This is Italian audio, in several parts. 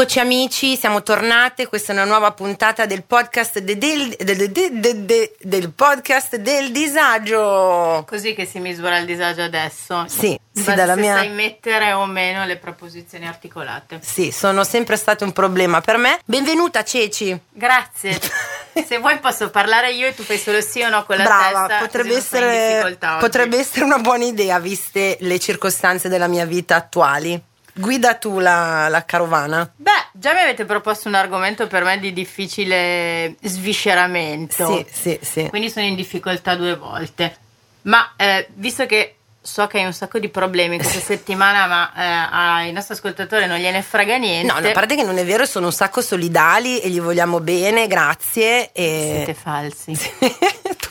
Eccoci amici, siamo tornate, questa è una nuova puntata del podcast de, del, de, de, del podcast del disagio. Così che si misura il disagio adesso. Sì, sì dalla se mia... sai mettere o meno le proposizioni articolate. Sì, sono sempre state un problema per me. Benvenuta Ceci. Grazie. se vuoi posso parlare io e tu fai solo sì o no con la Brava, testa. potrebbe, essere, potrebbe essere una buona idea viste le circostanze della mia vita attuali. Guida tu la, la, carovana. Beh, già mi avete proposto un argomento per me di difficile svisceramento. Sì, sì, sì. Quindi sono in difficoltà due volte. Ma eh, visto che so che hai un sacco di problemi questa settimana, ma eh, ai nostri ascoltatori non gliene frega niente. No, no, a parte che non è vero, sono un sacco solidali e gli vogliamo bene, grazie. E... Siete falsi.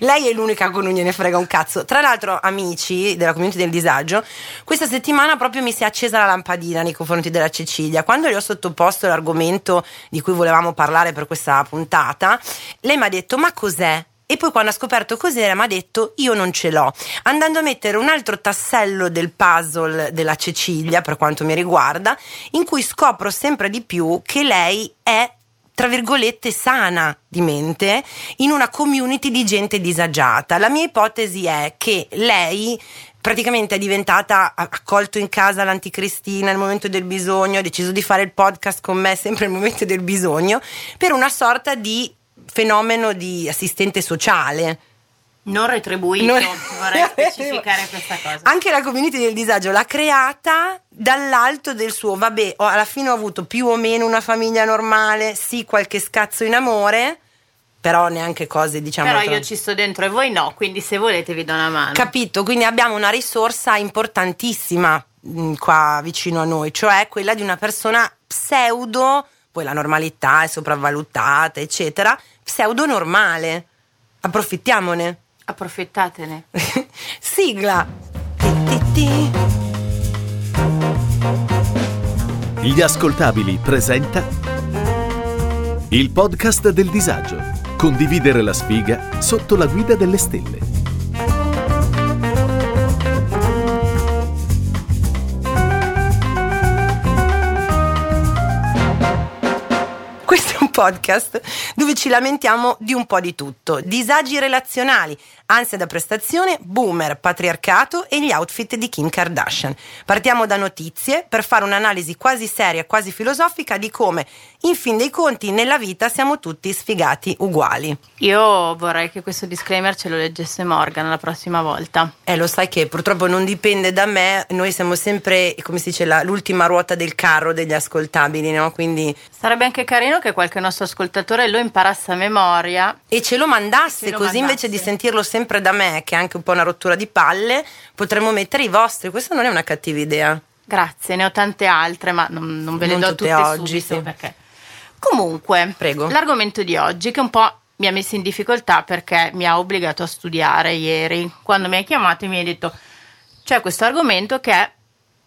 Lei è l'unica con cui non gliene frega un cazzo. Tra l'altro, amici della community del disagio, questa settimana proprio mi si è accesa la lampadina nei confronti della Cecilia. Quando le ho sottoposto l'argomento di cui volevamo parlare per questa puntata, lei mi ha detto: Ma cos'è? E poi quando ha scoperto cos'era mi ha detto io non ce l'ho, andando a mettere un altro tassello del puzzle della Cecilia per quanto mi riguarda, in cui scopro sempre di più che lei è tra virgolette sana di mente in una community di gente disagiata. La mia ipotesi è che lei praticamente è diventata accolto in casa l'anticristina nel momento del bisogno, ha deciso di fare il podcast con me sempre nel momento del bisogno, per una sorta di fenomeno di assistente sociale. Non retribuito, non... vorrei specificare questa cosa. Anche la community del disagio l'ha creata dall'alto del suo, vabbè, alla fine ho avuto più o meno una famiglia normale, sì, qualche scazzo in amore, però neanche cose diciamo però io ci sto dentro e voi no quindi se volete vi do una mano. Capito quindi abbiamo una risorsa importantissima mh, mm, qua vicino a noi cioè quella di una persona pseudo poi la normalità è sopravvalutata eccetera pseudo normale. Approfittiamone approfittatene sigla gli ascoltabili presenta il podcast del disagio Condividere la sfiga sotto la guida delle stelle. Questo è un podcast dove ci lamentiamo di un po' di tutto. Disagi relazionali, ansia da prestazione, boomer, patriarcato e gli outfit di Kim Kardashian. Partiamo da notizie per fare un'analisi quasi seria, quasi filosofica di come, in fin dei conti, nella vita siamo tutti sfigati uguali. Io vorrei che questo disclaimer ce lo leggesse Morgan la prossima volta. Eh, lo sai che purtroppo non dipende da me, noi siamo sempre, come si dice, la, l'ultima ruota del carro degli ascoltabili, no? Quindi... Sarebbe anche carino che qualche nostro ascoltatore lo imparasse a memoria. E ce lo mandasse, ce lo così mandasse. invece di sentirlo sempre sempre da me, che è anche un po' una rottura di palle, potremmo mettere i vostri. Questa non è una cattiva idea. Grazie, ne ho tante altre, ma non, non ve le non do tutte, tutte oggi, subito sì. perché. Comunque, Prego. l'argomento di oggi che un po' mi ha messo in difficoltà perché mi ha obbligato a studiare ieri. Quando mi hai chiamato mi hai detto c'è questo argomento che è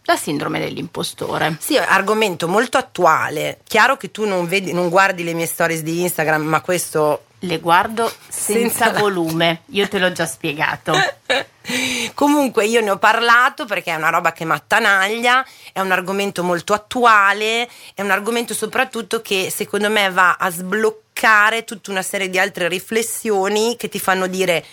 la sindrome dell'impostore. Sì, argomento molto attuale. Chiaro che tu non, vedi, non guardi le mie stories di Instagram, ma questo le guardo senza, senza volume, io te l'ho già spiegato. Comunque io ne ho parlato perché è una roba che m'attanaglia, è un argomento molto attuale, è un argomento soprattutto che secondo me va a sbloccare tutta una serie di altre riflessioni che ti fanno dire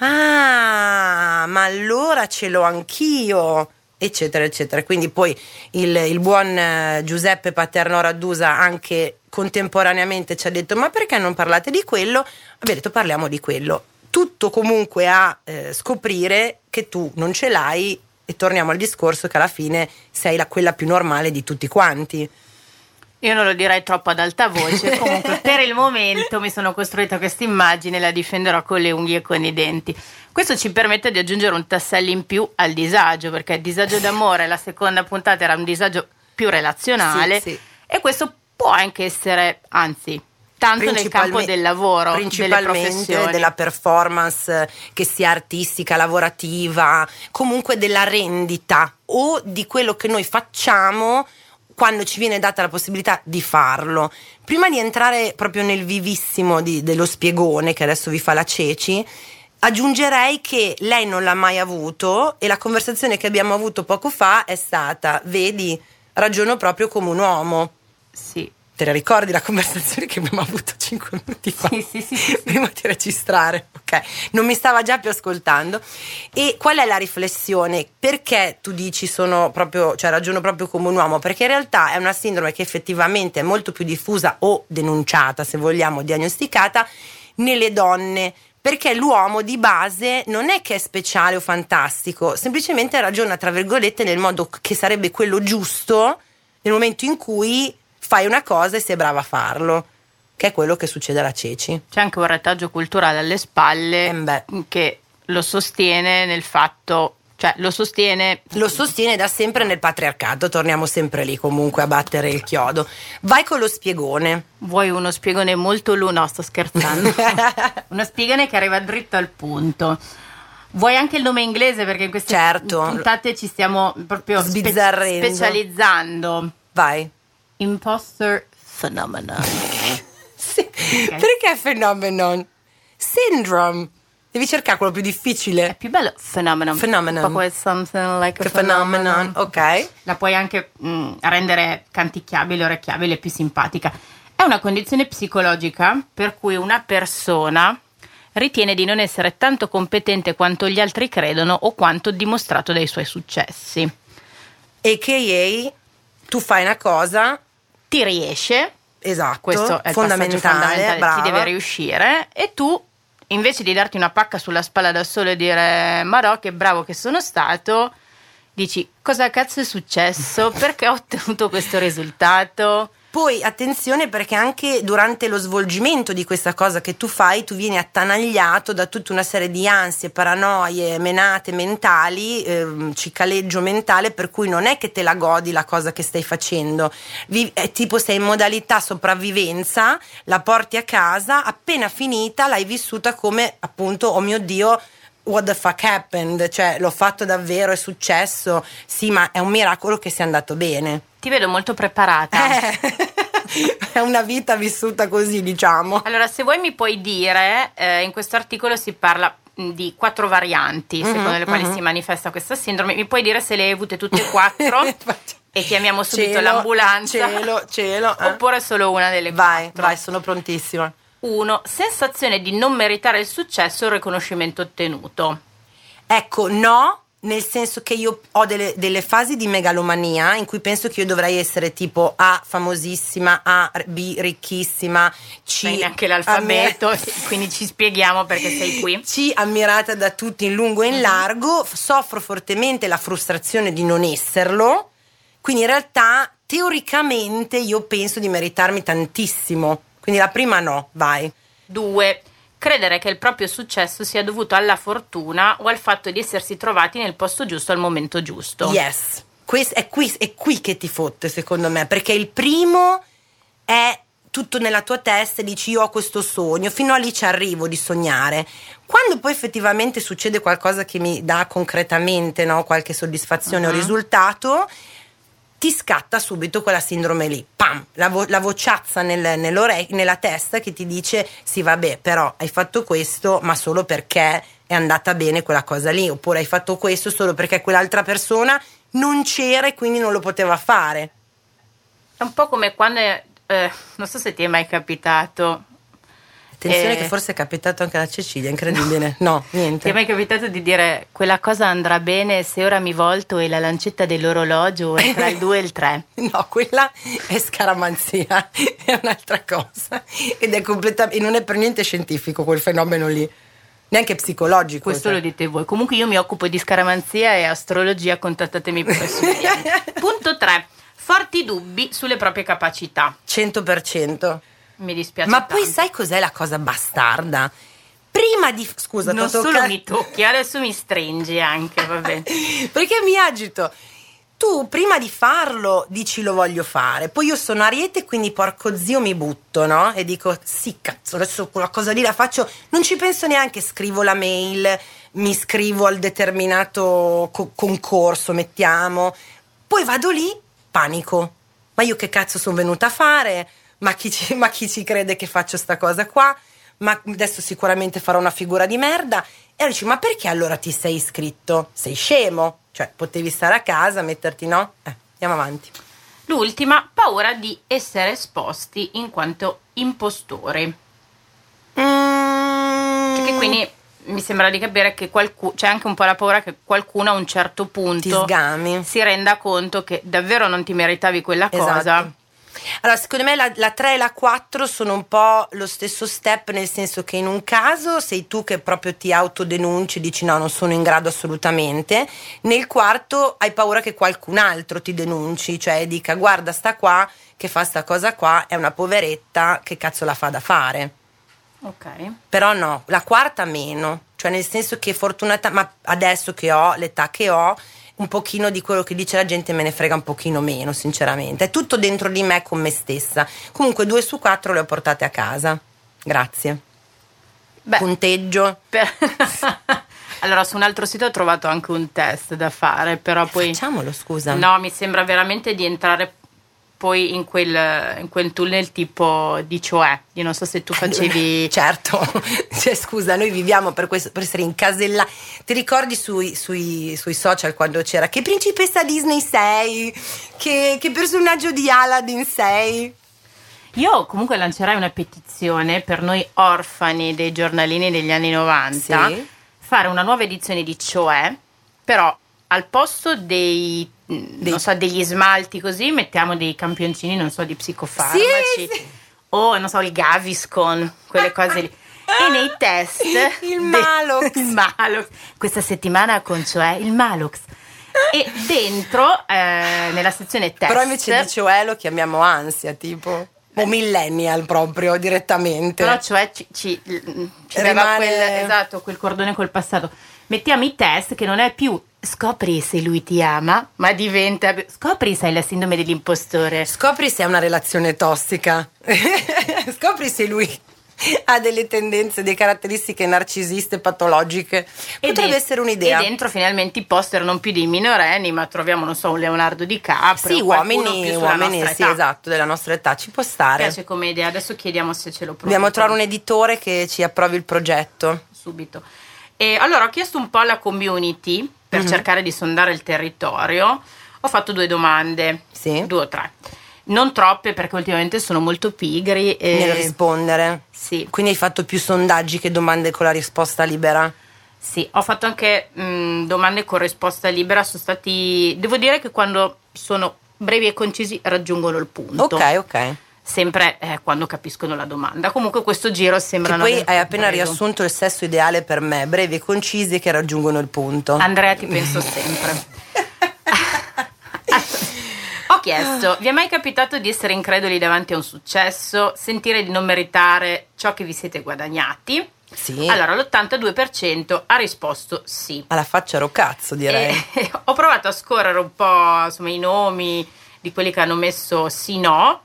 ah, ma allora ce l'ho anch'io eccetera eccetera quindi poi il, il buon eh, Giuseppe Paterno Raddusa anche contemporaneamente ci ha detto ma perché non parlate di quello? Abbiamo detto parliamo di quello. Tutto comunque a eh, scoprire che tu non ce l'hai e torniamo al discorso che alla fine sei la, quella più normale di tutti quanti. Io non lo direi troppo ad alta voce, comunque per il momento mi sono costruita questa immagine e la difenderò con le unghie e con i denti. Questo ci permette di aggiungere un tassello in più al disagio, perché il disagio d'amore, la seconda puntata era un disagio più relazionale sì, sì. e questo può anche essere, anzi, tanto nel campo del lavoro, principalmente della performance che sia artistica, lavorativa, comunque della rendita o di quello che noi facciamo quando ci viene data la possibilità di farlo. Prima di entrare proprio nel vivissimo di, dello spiegone che adesso vi fa la Ceci, aggiungerei che lei non l'ha mai avuto e la conversazione che abbiamo avuto poco fa è stata, vedi, ragiono proprio come un uomo Sì. Te la ricordi la conversazione che abbiamo avuto 5 minuti fa? Sì, sì, sì, sì. Prima di registrare, ok? Non mi stava già più ascoltando. E qual è la riflessione? Perché tu dici sono proprio, cioè ragiono proprio come un uomo? Perché in realtà è una sindrome che effettivamente è molto più diffusa o denunciata, se vogliamo, diagnosticata nelle donne perché l'uomo di base non è che è speciale o fantastico, semplicemente ragiona tra virgolette nel modo che sarebbe quello giusto nel momento in cui fai una cosa e sei brava a farlo, che è quello che succede alla Ceci. C'è anche un retaggio culturale alle spalle Eh che lo sostiene nel fatto, cioè lo sostiene Lo sostiene da sempre nel patriarcato, torniamo sempre lì comunque a battere il chiodo. Vai con lo spiegone. Vuoi uno spiegone molto lungo? No, sto scherzando. uno spiegone che arriva dritto al punto. Vuoi anche il nome inglese perché in queste Certo. puntate ci stiamo proprio spe- specializzando. Vai. Imposter phenomenon. Sì. Perché phenomenon? Syndrome. Devi cercare quello più È difficile. più bello phenomenon. Phenomenon. Un po' something like a phenomenon, phenomenon. ok. La puoi anche mm, rendere canticchiabile, orecchiabile, più simpatica. È una condizione psicologica per cui una persona ritiene di non essere tanto competente quanto gli altri credono o quanto dimostrato dai suoi successi. AKA, tu fai una cosa, Ti riesce, esatto, questo è fondamentale, fondamentale, brava. ti deve riuscire. E tu invece di darti una pacca sulla spalla da solo e dire Marò che bravo che sono stato dici cosa cazzo è successo? Perché ho ottenuto questo risultato Poi attenzione perché anche durante lo svolgimento di questa cosa che tu fai, tu vieni attanagliato da tutta una serie di ansie, paranoie, menate mentali, ehm, cicaleggio mentale, per cui non è che te la godi la cosa che stai facendo. Vi- è tipo sei in modalità sopravvivenza, la porti a casa, appena finita l'hai vissuta come appunto, oh mio Dio, what the fuck happened? Cioè, l'ho fatto davvero, è successo. Sì, ma è un miracolo che sia andato bene. Ti vedo molto preparata Eh, è una vita vissuta così, diciamo. allora se vuoi mi puoi dire eh, in questo articolo si parla di quattro varianti secondo le quali si manifesta questa sindrome mi puoi dire se le hai avute tutte e quattro e chiamiamo subito Cielo, l'ambulanza Cielo, cielo. eh. oppure solo una delle Vai, quattro vai, sono prontissima. 1. Sensazione di non meritare il successo o il riconoscimento ottenuto. Ecco, no, nel senso che io ho delle, delle fasi di megalomania in cui penso che io dovrei essere tipo A, famosissima, A, B, ricchissima, C, Sai neanche l'alfabeto, ammir- quindi ci spieghiamo perché sei qui. C, ammirata da tutti in lungo e in largo, f- soffro fortemente la frustrazione di non esserlo, quindi in realtà teoricamente io penso di meritarmi tantissimo, quindi la prima no, vai. 2. Credere che il proprio successo sia dovuto alla fortuna o al fatto di essersi trovati nel posto giusto al momento giusto. Yes. È, qui, è qui che ti fotte, secondo me, perché il primo è tutto nella tua testa e dici io ho questo sogno, fino a lì ci arrivo di sognare. Quando poi effettivamente succede qualcosa che mi dà concretamente no, qualche soddisfazione o Mhm. risultato, ti scatta subito quella sindrome lì, pam, la, vo- la vociazza nel- nella testa che ti dice sì vabbè però hai fatto questo ma solo perché è andata bene quella cosa lì, oppure hai fatto questo solo perché quell'altra persona non c'era e quindi non lo poteva fare. È un po' come quando, eh, non so se ti è mai capitato, Attenzione Eh. che forse è capitato anche alla Cecilia, incredibile. No, ti è niente. mai capitato di dire quella cosa andrà bene se ora mi volto e la lancetta dell'orologio è tra il 2 e il 3? No, quella è scaramanzia, è un'altra cosa. Ed è completamente, e non è per niente scientifico quel fenomeno lì, neanche psicologico. Questo cioè. lo dite voi. Comunque io mi occupo di scaramanzia e astrologia, contattatemi DM. Punto 3. Forti dubbi sulle proprie capacità. 100%. Mi dispiace. Ma poi tanto. sai cos'è la cosa bastarda? Prima di... Scusa, non solo toccato- mi tocchi, adesso mi stringi anche, vabbè. Perché mi agito. Tu prima di farlo dici lo voglio fare, poi io sono Ariete quindi porco zio mi butto, no? E dico sì cazzo, adesso quella cosa lì la faccio, non ci penso neanche, scrivo la mail, mi iscrivo al determinato co- concorso, mettiamo, poi vado lì, panico, ma io che cazzo sono venuta a fare? Ma chi ci, ma chi ci crede che faccio sta cosa qua? Ma adesso sicuramente farò una figura di merda. E allora dici, ma perché allora ti sei iscritto? Sei scemo? Cioè, potevi stare a casa, metterti no? Eh, andiamo avanti. L'ultima, paura di essere esposti in quanto impostori. Mm, Cioè che quindi mi sembra di capire che qualcuno, c'è anche un po' la paura che qualcuno a un certo punto si renda conto che davvero non ti meritavi quella cosa. Allora, secondo me la, la 3 e la 4 sono un po' lo stesso step, nel senso che in un caso sei tu che proprio ti autodenunci, dici no, non sono in grado assolutamente. Nel quarto hai paura che qualcun altro ti denunci, cioè dica guarda sta qua che fa sta cosa qua, è una poveretta, che cazzo la fa da fare. Ok. Però no, la quarta meno, cioè nel senso che fortunata, ma adesso che ho l'età che ho, un pochino di quello che dice la gente me ne frega un pochino meno, sinceramente. È tutto dentro di me con me stessa. Comunque due su quattro le ho portate a casa. Grazie. Beh, Punteggio. per- allora su un altro sito ho trovato anche un test da fare, però poi... Facciamolo, scusa. No, mi sembra veramente di entrare poi in quel, in quel tunnel tipo di cioè. Io non so se tu facevi... Certo, cioè, scusa, noi viviamo per, questo, per essere incasellati. Ti ricordi sui, sui- sui social quando c'era che principessa Disney sei? Che, che personaggio di Aladdin sei? Io comunque lancerei una petizione per noi orfani dei giornalini degli anni 90, Sì. fare una nuova edizione di Cioè, però al posto dei, non so, degli smalti così mettiamo dei campioncini, non so, di psicofarmaci Sì, sì. o non so, il Gaviscon, quelle cose lì. E nei test Il Malox. il Malox. Questa settimana con Cioè il Malox. E dentro, eh, nella sezione test, Però invece di cioè lo chiamiamo ansia, tipo. O millennial proprio, direttamente. Però cioè ci, ci, ci Rimane- quel, esatto, quel cordone col passato. Mettiamo i test che non è più scopri se lui ti ama, ma diventa scopri se hai la sindrome dell'impostore. Scopri se è una relazione tossica. Scopri se lui ha delle tendenze, delle caratteristiche narcisiste patologiche. Potrebbe de- essere un'idea. E dentro finalmente i poster non più dei minorenni, ma troviamo, non so, un Leonardo DiCaprio. Sì, qualcuno più uomini, uomini sì, età. esatto, della nostra età, ci può Mi stare. piace come idea, adesso chiediamo se ce lo producono. Dobbiamo trovare un editore che ci approvi il progetto. subito. E allora ho chiesto un po' alla community per Mhm. cercare di sondare il territorio. Ho fatto due domande, Sì. due o tre. Non troppe perché ultimamente sono molto pigri. E... Nel rispondere. Sì, Quindi hai fatto più sondaggi che domande con la risposta libera? sì, ho fatto anche mh, domande con risposta libera. Sono stati. Devo dire che quando sono brevi e concisi raggiungono il punto. Ok, ok. Sempre eh, quando capiscono la domanda. Comunque questo giro Che sembra. poi hai appena riassunto il sesso ideale per me, brevi e concisi che raggiungono il punto. Andrea, ti penso sempre. Ho chiesto, vi è mai capitato di essere increduli davanti a un successo, sentire di non meritare ciò che vi siete guadagnati? Sì. Allora, l'82% ha risposto sì. Alla faccia ero cazzo, direi. E ho provato a scorrere un po' insomma, i nomi di quelli che hanno messo sì no.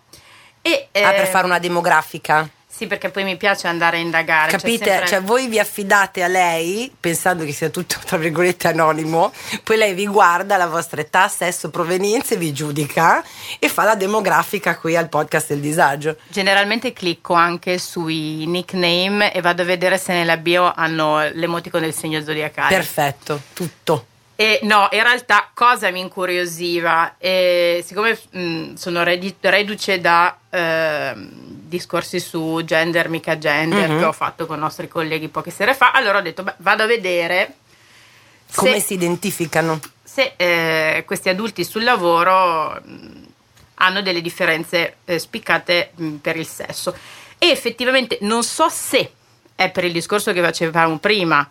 E, Ah, per eh, fare una demografica. Sì, perché poi mi piace andare a indagare. c'è Capite? sempre- Cioè, voi vi affidate a lei pensando che sia tutto, tra virgolette, anonimo, poi lei vi guarda la vostra età, sesso, provenienze, vi giudica e fa la demografica qui al podcast del disagio. Generalmente clicco anche sui nickname e vado a vedere se nella bio hanno l'emoticon del segno zodiacale. Perfetto, tutto. E no, in realtà cosa mi incuriosiva? E siccome mh, sono redi- reduce da ehm, discorsi su gender, mica gender, Mhm. che ho fatto con i nostri colleghi poche sere fa, allora ho detto, beh, vado a vedere Come se, si identificano? se, eh, questi adulti sul lavoro mh, hanno delle differenze eh, spiccate mh, per il sesso. E effettivamente non so se è per il discorso che facevamo prima,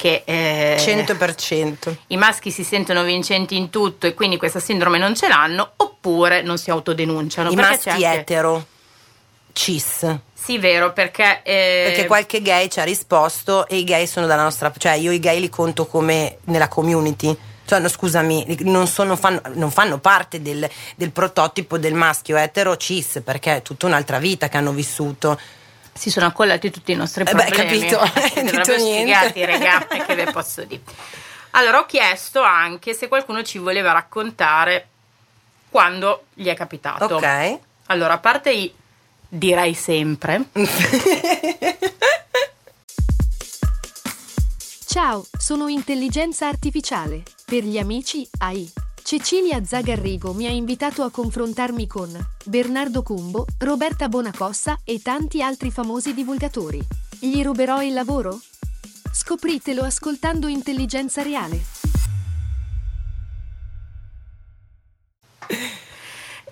che eh, 100%. i maschi si sentono vincenti in tutto e quindi questa sindrome non ce l'hanno, oppure non si autodenunciano. I maschi anche- etero, cis. Sì, vero, perché... eh, Perché qualche gay ci ha risposto e i gay sono dalla nostra... Cioè io i gay li conto come nella community. Cioè, no, scusami, non, sono- fanno, non fanno parte del, del prototipo del maschio etero cis perché è tutta un'altra vita che hanno vissuto. Si sono accollati tutti i nostri Eh beh, problemi. capito, Siete detto niente. e che ve posso dire. Allora, ho chiesto anche se qualcuno ci voleva raccontare quando gli è capitato. Ok. Allora, a parte i direi sempre, Ciao, sono intelligenza artificiale. Per gli amici AI. Cecilia Zagarrigo mi ha invitato a confrontarmi con Bernardo Cumbo, Roberta Bonacossa e tanti altri famosi divulgatori. Gli ruberò il lavoro? Scopritelo ascoltando Intelligenza Reale.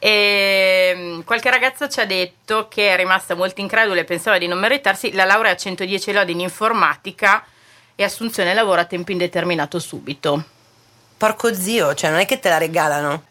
E mm, qualche ragazza ci ha detto che è rimasta molto incredula e pensava di non meritarsi la laurea a 110 lodi in informatica e assunzione lavoro a tempo indeterminato subito. Porco zio, cioè non è che te la regalano.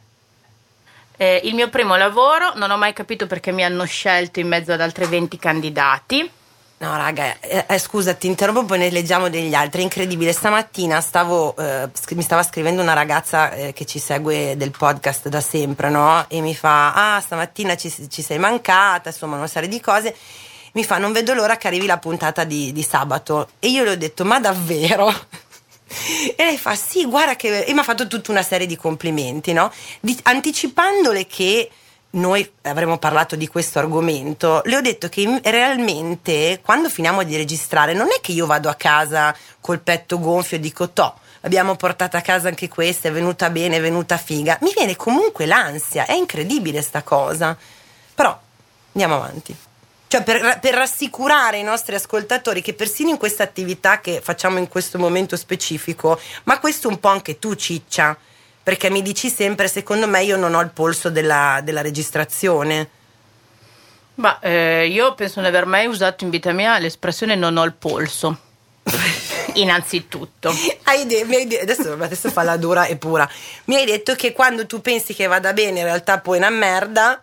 Eh, il mio primo lavoro, non ho mai capito perché mi hanno scelto in mezzo ad altri 20 candidati. No, raga, eh, eh, scusa, ti interrompo, poi ne leggiamo degli altri. È incredibile. Stamattina stavo, eh, sc- mi stava scrivendo una ragazza eh, che ci segue del podcast da sempre, no? E mi fa: Ah, stamattina ci, ci sei mancata, insomma, una serie di cose. Mi fa: Non vedo l'ora che arrivi la puntata di, di sabato. E io le ho detto: Ma davvero? E lei fa: Sì, guarda che. E mi ha fatto tutta una serie di complimenti, no? Di- anticipandole che noi avremmo parlato di questo argomento, le ho detto che realmente quando finiamo di registrare non è che io vado a casa col petto gonfio e dico to, abbiamo portato a casa anche questa, è venuta bene, è venuta figa. Mi viene comunque l'ansia, è incredibile sta cosa. Però andiamo avanti. Cioè per, per rassicurare i nostri ascoltatori che persino in questa attività che facciamo in questo momento specifico, ma questo un po' anche tu ciccia, perché mi dici sempre, secondo me io non ho il polso della, della registrazione. Ma eh, io penso di aver mai usato in vita mia l'espressione non ho il polso. Innanzitutto. Hai de- hai de- adesso, adesso fa la dura e pura. Mi hai detto che quando tu pensi che vada bene, in realtà poi è una merda.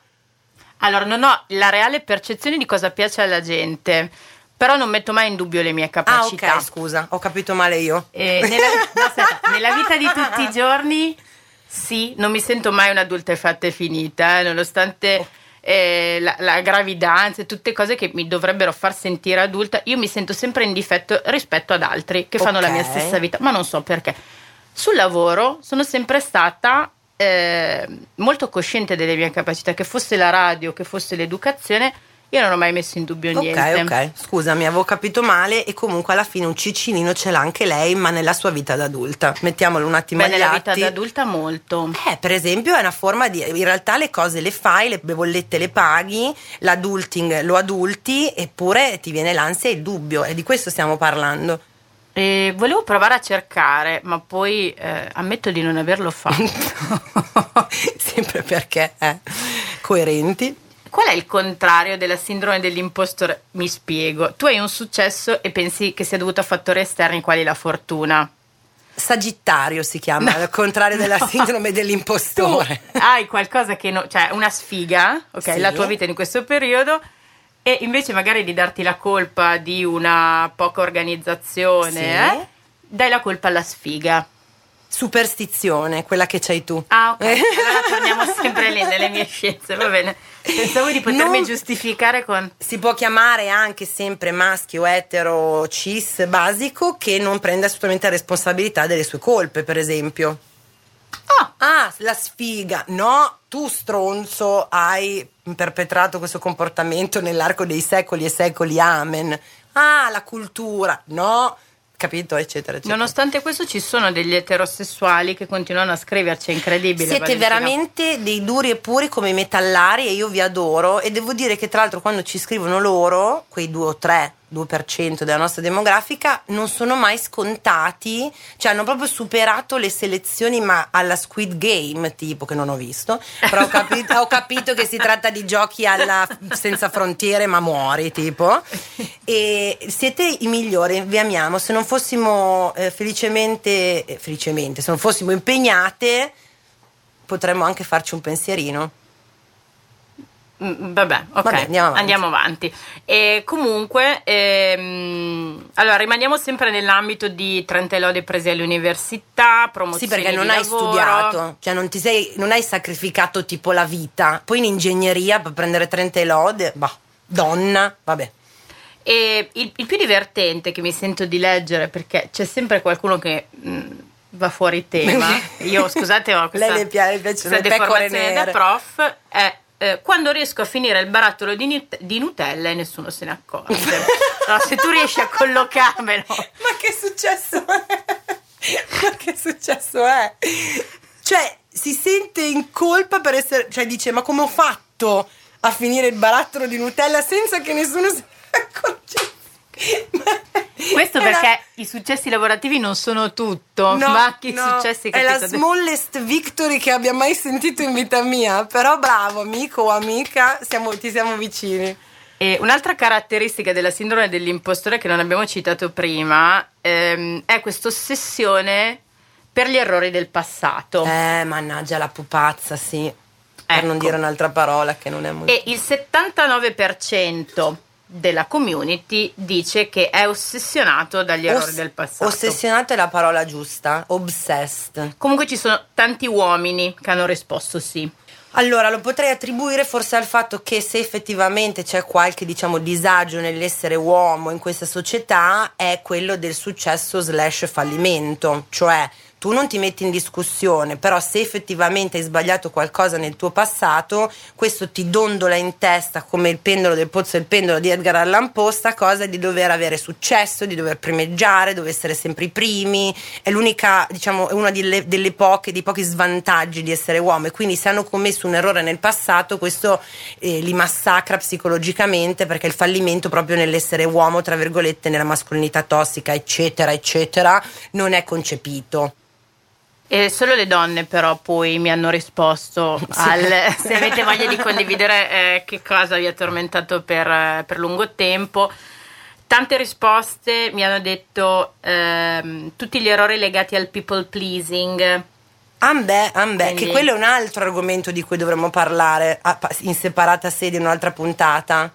Allora, non ho la reale percezione di cosa piace alla gente, però non metto mai in dubbio le mie Ah, capacità. ok, scusa, ho capito male io. Eh, nella, no, aspetta, nella vita di tutti i giorni, sì, non mi sento mai un'adulta e fatta e finita, eh, nonostante eh, la, la gravidanza e tutte cose che mi dovrebbero far sentire adulta, io mi sento sempre in difetto rispetto ad altri che fanno la mia stessa vita, ma non so perché. Sul lavoro sono sempre stata eh, molto cosciente delle mie capacità, che fosse la radio, che fosse l'educazione, io non ho mai messo in dubbio Ok, niente. ok, scusami, avevo capito male e comunque alla fine un cicinino ce l'ha anche lei, ma nella sua vita adulta. Mettiamolo un attimo Beh, agli nella vita atti. da adulta molto. Eh, per esempio è una forma di... In realtà le cose le fai, le bollette le paghi, l'adulting lo adulti, eppure ti viene l'ansia e il dubbio, e di questo stiamo parlando. E volevo provare a cercare, ma poi eh, ammetto di non averlo fatto. Sempre perché è coerenti. Qual è il contrario della sindrome dell'impostore? Mi spiego. Tu hai un successo e pensi che sia dovuto a fattori esterni quali la fortuna. Sagittario si chiama, al contrario della No. sindrome Tu dell'impostore. hai qualcosa che no, cioè una sfiga, ok, Sì. la tua vita in questo periodo. E invece magari di darti la colpa di una poca organizzazione, Sì. eh, dai la colpa alla sfiga. Superstizione, quella che c'hai tu. Ah, ok. Allora torniamo sempre lì nelle mie scienze, va bene. Pensavo di potermi Non- giustificare con. Si può chiamare anche sempre maschio, etero, cis, basico, che non prende assolutamente la responsabilità delle sue colpe, per esempio. Ah, la sfiga. No, tu stronzo hai perpetrato questo comportamento nell'arco dei secoli e secoli. Amen. Ah, la cultura. No, capito, eccetera, eccetera. nonostante questo, ci sono degli eterosessuali che continuano a scriverci, è incredibile. Siete Valentina. veramente dei duri e puri come i metallari e io vi adoro e devo dire che tra l'altro quando ci scrivono loro, quei 2 o 3, 2% della nostra demografica, non sono mai scontati, cioè hanno proprio superato le selezioni ma alla Squid Game tipo che non ho visto, però ho capito, ho capito che si tratta di giochi alla senza frontiere ma muori tipo. E siete i migliori, vi amiamo, se non fossimo eh, felicemente, eh, felicemente, se non fossimo impegnate potremmo anche farci un pensierino. Mm, Vabbè, ok, Vabbè, andiamo andiamo, avanti. avanti. E comunque, ehm, allora rimaniamo sempre nell'ambito di 30 lode prese all'università, Sì, promozioni perché non hai lavoro. studiato, cioè non, ti sei, non hai sacrificato tipo la vita. Poi in ingegneria per prendere 30 lode, bah, donna, vabbè. E il, il più divertente che mi sento di leggere, perché c'è sempre qualcuno che mm, va fuori tema. Io, scusate, ho questa, Lei le pia- le piacciono questa deformazione da prof. È eh, quando riesco a finire il barattolo di, Nut- di Nutella e nessuno se ne accorge. No, se tu riesci a collocarmelo. Ma che successo è? Ma che successo è? Cioè, si sente in colpa per essere, cioè dice ma come ho fatto a finire il barattolo di Nutella senza che nessuno si accorgesse? Questo perché i successi lavorativi non sono tutto, No, ma anche no, i successi È la smallest victory che abbia mai sentito in vita mia. Però bravo, amico o amica, siamo- ti siamo vicini. E un'altra caratteristica della sindrome dell'impostore che non abbiamo citato prima ehm, è questa ossessione per gli errori del passato. Eh, mannaggia la pupazza, sì. Per Ecco. non dire un'altra parola che non è molto. E il 79% della community dice che è ossessionato dagli errori Oss- del passato. Ossessionato è la parola giusta. Obsessed. Comunque ci sono tanti uomini che hanno risposto sì. Allora, lo potrei attribuire forse al fatto che se effettivamente c'è qualche, diciamo, disagio nell'essere uomo in questa società è quello del successo slash fallimento, cioè tu non ti metti in discussione, però se effettivamente hai sbagliato qualcosa nel tuo passato, questo ti dondola in testa come il pendolo del pozzo il pendolo di Edgar Allan Poe, sta cosa di dover avere successo, di dover primeggiare, dover essere sempre i primi, è l'unica, diciamo, è una delle, delle poche, dei pochi svantaggi di essere uomo e quindi se hanno commesso un errore nel passato questo eh, li massacra psicologicamente perché il fallimento proprio nell'essere uomo, tra virgolette, nella mascolinità tossica, eccetera, eccetera, non è concepito. E solo le donne però poi mi hanno risposto al, se avete voglia di condividere eh, che cosa vi ha tormentato per, eh, per lungo tempo. Tante risposte mi hanno detto ehm, tutti gli errori legati al people pleasing. Ambè, ambè, Quindi- che quello è un altro argomento di cui dovremmo parlare in separata sede in un'altra puntata.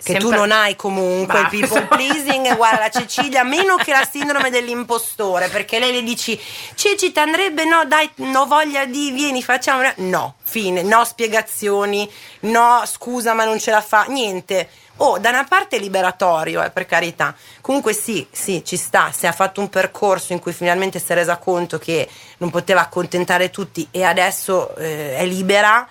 Che tu Sempre- non hai comunque Bah. il people pleasing, guarda la Cecilia, meno che la sindrome dell'impostore, perché lei le dici Ceci ti andrebbe, no dai, no voglia di, vieni facciamo, no, fine, no spiegazioni, no scusa ma non ce la fa, niente. Oh, da una parte è liberatorio, eh, per carità. Comunque sì, sì, ci sta. Se ha fatto un percorso in cui finalmente si è resa conto che non poteva accontentare tutti e adesso eh, è libera,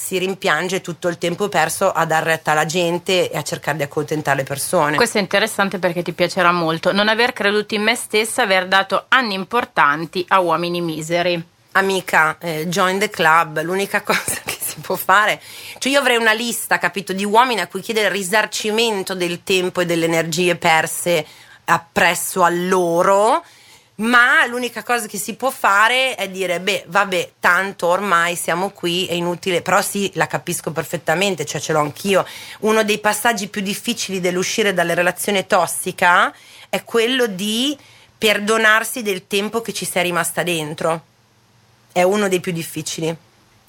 si rimpiange tutto il tempo perso a dar retta alla gente e a cercare di accontentare le persone. Questo è interessante perché ti piacerà molto. Non aver creduto in me stessa, aver dato anni importanti a uomini miseri. Amica, eh, join the club, l'unica cosa che si può fare. Cioè io avrei una lista, capito, di uomini a cui chiedere risarcimento del tempo e delle energie perse appresso a loro. Ma l'unica cosa che si può fare è dire: beh, vabbè, tanto ormai siamo qui, è inutile. Però sì, la capisco perfettamente, cioè ce l'ho anch'io. Uno dei passaggi più difficili dell'uscire dalla relazione tossica è quello di perdonarsi del tempo che ci sei rimasta dentro è uno dei più difficili.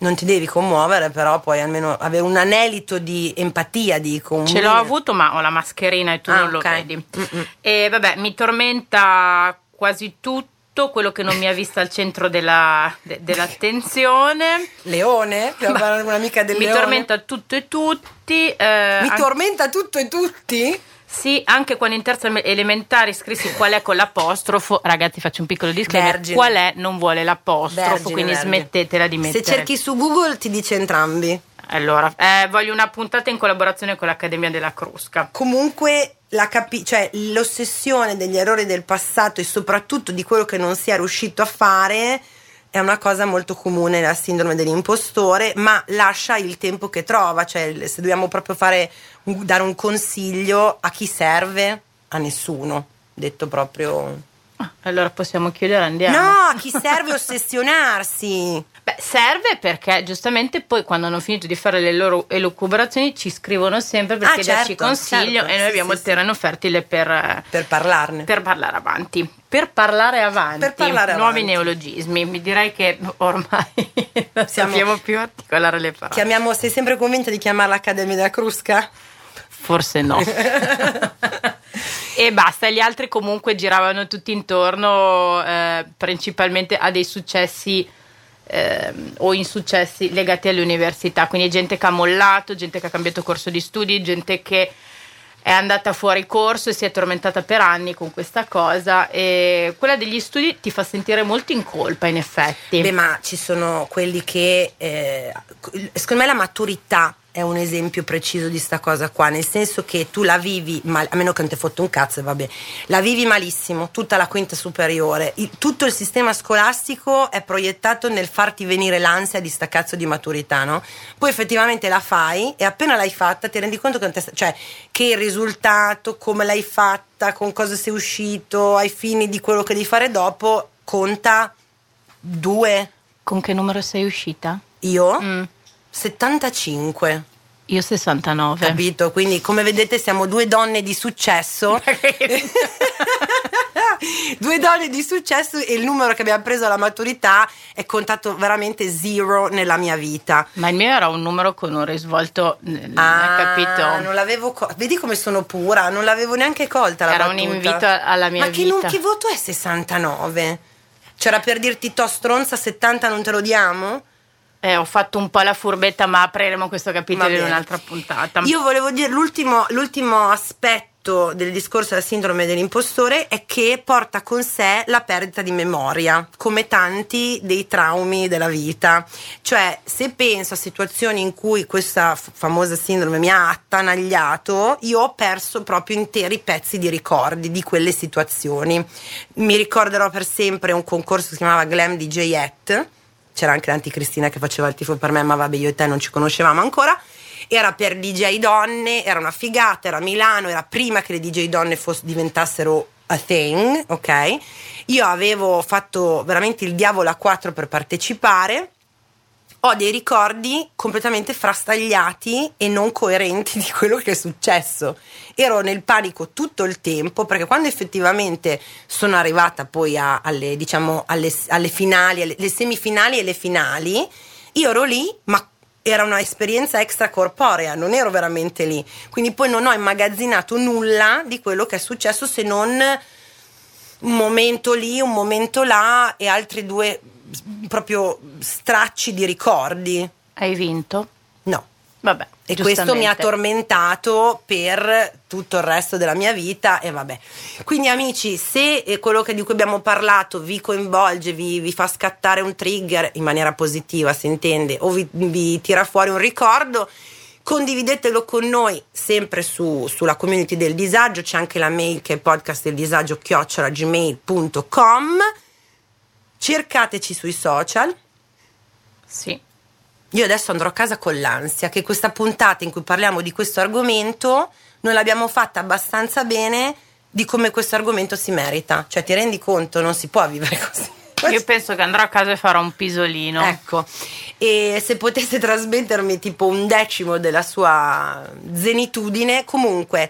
Non ti devi commuovere, però puoi almeno avere un anelito di empatia, dico. Ce l'ho avuto, ma ho la mascherina e tu Ah, non lo ok. vedi. Mm-mm. E vabbè, mi tormenta quasi tutto quello che non mi ha visto al centro della- de- dell'attenzione. Leone? Un'amica del mi leone. tormenta tutto e tutti. eh, Mi an- tormenta tutto e tutti? Sì, anche quando in terza me- elementare scrissi qual è con l'apostrofo, ragazzi faccio un piccolo disclaimer, Vergine. qual è non vuole l'apostrofo, Vergine, quindi vergine. smettetela di mettere. Se cerchi su Google ti dice entrambi. Allora, eh, voglio una puntata in collaborazione con l'Accademia della Crusca. Comunque la capi- cioè, l'ossessione degli errori del passato e soprattutto di quello che non si è riuscito a fare è una cosa molto comune nella sindrome dell'impostore, ma lascia il tempo che trova, cioè se dobbiamo proprio fare dare un consiglio a chi serve, a nessuno, detto proprio Ah, Allora possiamo chiudere, andiamo. No, a chi serve ossessionarsi. Beh, serve perché giustamente poi quando hanno finito di fare le loro elucubrazioni ci scrivono sempre per Ah, chiederci certo, consiglio certo, e noi abbiamo sì, il terreno fertile per, eh, Per parlarne. per parlare avanti. Per parlare avanti, Per parlare nuovi avanti. neologismi. Mi direi che ormai non Siamo- sappiamo più articolare le parole. Chiamiamo, sei sempre convinta di chiamarla Accademia della Crusca? Forse no. e basta, gli altri comunque giravano tutti intorno eh, principalmente a dei successi ehm, o insuccessi legati alle università, quindi gente che ha mollato, gente che ha cambiato corso di studi, gente che è andata fuori corso e si è tormentata per anni con questa cosa e quella degli studi ti fa sentire molto in colpa in effetti. Beh, ma ci sono quelli che, eh, secondo me la maturità è un esempio preciso di sta cosa qua, nel senso che tu la vivi, mal- a meno che non ti fotte un cazzo, vabbè, la vivi malissimo, tutta la quinta superiore, il- tutto il sistema scolastico è proiettato nel farti venire l'ansia di sta cazzo di maturità, no? Poi effettivamente la fai e appena l'hai fatta ti rendi conto che, cioè, che il risultato, come l'hai fatta, con cosa sei uscito, ai fini di quello che devi fare dopo, conta due. Con che numero sei uscita? Io? Mm. 75. Io 69. Capito? Quindi, come vedete, siamo due donne di successo. due donne di successo e il numero che abbiamo preso alla maturità è contato veramente zero nella mia vita. Ma il mio era un numero con un risvolto, n- capito? Ah, non l'avevo co- vedi come sono pura, non l'avevo neanche colta la Era un battuta. invito alla mia Ma che, vita. non- che voto è 69? C'era per dirti to stronza 70 non te lo diamo? Eh, ho fatto un po' la furbetta, ma apriremo questo capitolo in un'altra puntata. Io volevo dire l'ultimo, l'ultimo aspetto del discorso della sindrome dell'impostore è che porta con sé la perdita di memoria, come tanti dei traumi della vita. Cioè, se penso a situazioni in cui questa famosa sindrome mi ha attanagliato, io ho perso proprio interi pezzi di ricordi di quelle situazioni. Mi ricorderò per sempre un concorso che si chiamava Glam DJ Hat c'era anche l'anticristina che faceva il tifo per me, ma vabbè, io e te non ci conoscevamo ancora. Era per DJ donne, era una figata, era a Milano, era prima che le DJ donne foss- diventassero a thing, ok? Io avevo fatto veramente il diavolo a quattro per partecipare. Ho dei ricordi completamente frastagliati e non coerenti di quello che è successo. Ero nel panico tutto il tempo perché quando effettivamente sono arrivata poi a- alle, diciamo, alle, alle finali, alle le semifinali e le finali, io ero lì, ma era un'esperienza extracorporea, non ero veramente lì. Quindi poi non ho immagazzinato nulla di quello che è successo se non un momento lì, un momento là e altri due proprio stracci di ricordi. Hai vinto? No. Vabbè. E questo mi ha tormentato per tutto il resto della mia vita e vabbè. Quindi amici, se eh, quello che- di cui abbiamo parlato vi coinvolge, vi, vi fa scattare un trigger in maniera positiva, si intende, o vi, vi tira fuori un ricordo, condividetelo con noi sempre su- sulla community del disagio, c'è anche la mail che è podcast del disagio chiocciolagmail.com cercateci sui social Sì. io adesso andrò a casa con l'ansia che questa puntata in cui parliamo di questo argomento non l'abbiamo fatta abbastanza bene di come questo argomento si merita. Cioè, ti rendi conto? Non si può vivere così. Io penso che andrò a casa e farò un pisolino. Ecco, e se potesse trasmettermi tipo un decimo della sua zenitudine, comunque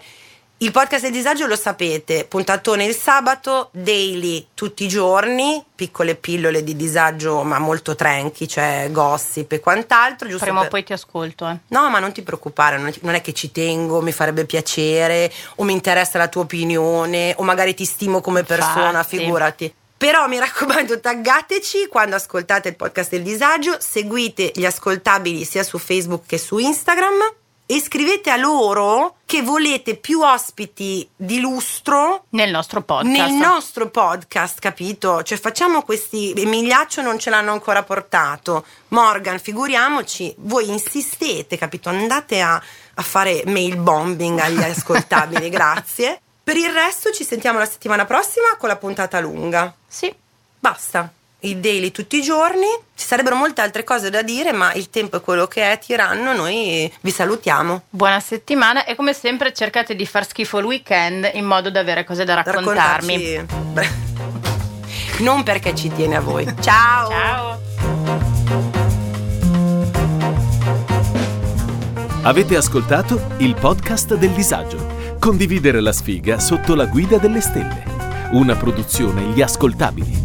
il podcast del disagio lo sapete, puntatone il sabato, daily tutti i giorni, piccole pillole di disagio ma molto tranqui, cioè gossip e quant'altro, giusto? Prima o per- poi ti ascolto, eh. No, ma non ti preoccupare, non è- non è che ci tengo, mi farebbe piacere, o mi interessa la tua opinione, o magari ti stimo come persona, Infatti. figurati. Però mi raccomando, taggateci quando ascoltate il podcast del disagio, seguite gli ascoltabili sia su Facebook che su Instagram e scrivete a loro che volete più ospiti di lustro Nel nostro podcast. nel nostro podcast, capito? Cioè facciamo questi. Emiliaccio non ce l'hanno ancora portato. Morgan, figuriamoci, voi insistete, capito? Andate a, a fare mail bombing agli ascoltabili, grazie. Per il resto ci sentiamo la settimana prossima con la puntata lunga. Sì. Basta. Il daily tutti i giorni. Ci sarebbero molte altre cose da dire, ma il tempo è quello che è, tiranno. Noi vi salutiamo. Buona settimana e come sempre cercate di far schifo il weekend in modo da avere cose da raccontarmi. raccontarci- Non perché ci tiene a voi. Ciao. Ciao. Avete ascoltato il podcast del disagio. Condividere la sfiga sotto la guida delle stelle. Una produzione Gli Ascoltabili.